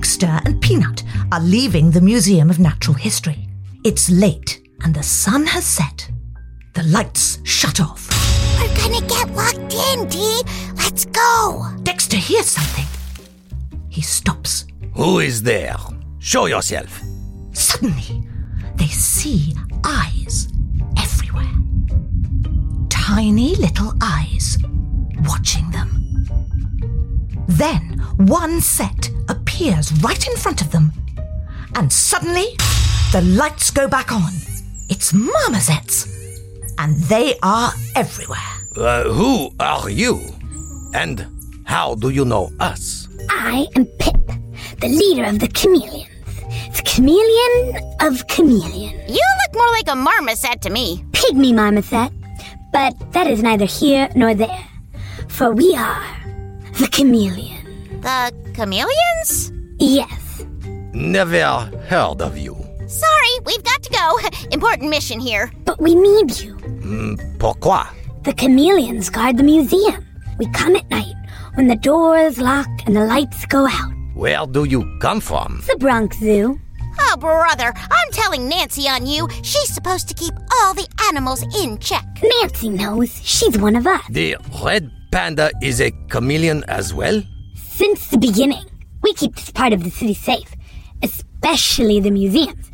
Dexter and Peanut are leaving the Museum of Natural History. It's late and the sun has set. The lights shut off. We're gonna get locked in, Dee. Let's go. Dexter hears something. He stops. Who is there? Show yourself. Suddenly, they see eyes everywhere. Tiny little eyes watching them. Then one set appears right in front of them, and suddenly the lights go back on. It's marmosets, and they are everywhere. Uh, who are you? And how do you know us? I am Pip, the leader of the chameleons. The chameleon of chameleons. You look more like a marmoset to me. Pygmy marmoset. But that is neither here nor there. For we are the chameleon. The chameleons? Yes. Never heard of you. Sorry, we've got to go. Important mission here. But we need you. Hmm, pourquoi? The chameleons guard the museum. We come at night when the doors lock and the lights go out. Where do you come from? The Bronx Zoo. Oh, brother, I'm telling Nancy on you. She's supposed to keep all the animals in check. Nancy knows. She's one of us. The red panda is a chameleon as well? Since the beginning, we keep this part of the city safe, especially the museums.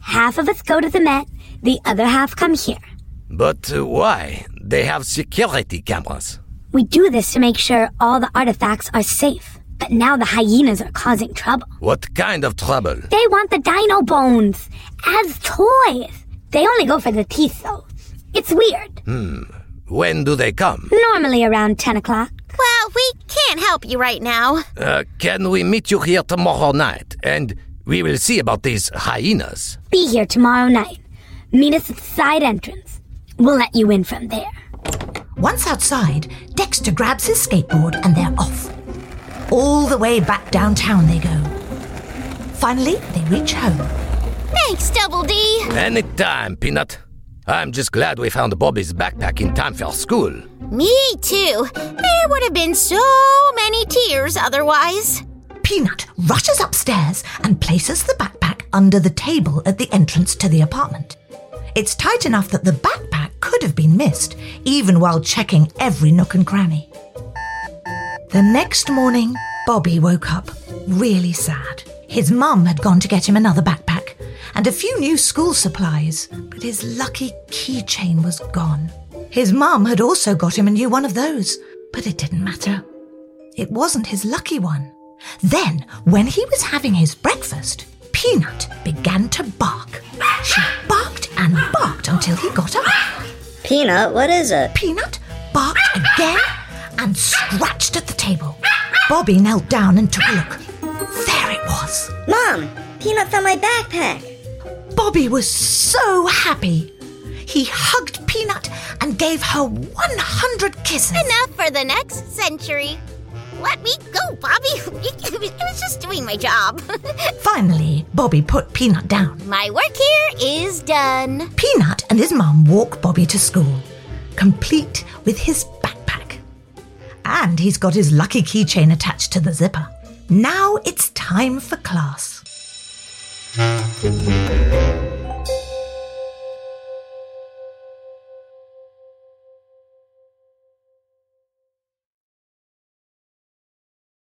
Half of us go to the Met, the other half come here. But uh, why? They have security cameras. We do this to make sure all the artifacts are safe. But now the hyenas are causing trouble. What kind of trouble? They want the dino bones as toys. They only go for the teeth, though. It's weird. Hmm. When do they come? Normally around 10 o'clock. Well, we can't help you right now. Uh, can we meet you here tomorrow night? And we will see about these hyenas. Be here tomorrow night. Meet us at the side entrance. We'll let you in from there. Once outside, Dexter grabs his skateboard and they're off. All the way back downtown they go. Finally, they reach home. Thanks, Double D. Anytime, Peanut. I'm just glad we found Bobby's backpack in time for school. Me too. There would have been so many tears otherwise. Peanut rushes upstairs and places the backpack under the table at the entrance to the apartment. It's tight enough that the backpack could have been missed, even while checking every nook and cranny. The next morning, Bobby woke up really sad. His mum had gone to get him another backpack and a few new school supplies, but his lucky keychain was gone. His mum had also got him a new one of those, but it didn't matter. It wasn't his lucky one. Then, when he was having his breakfast, Peanut began to bark. She barked and barked until he got up. Peanut, what is it? Peanut barked again and scratched at the table. Bobby knelt down and took a look. There it was. Mom, Peanut found my backpack. Bobby was so happy. He hugged Peanut and gave her 100 kisses. Enough for the next century. Let me go, Bobby. I was just doing my job. Finally, Bobby put Peanut down. my work here is done. Peanut and his mum walk Bobby to school, complete with his backpack. And he's got his lucky keychain attached to the zipper. Now it's time for class.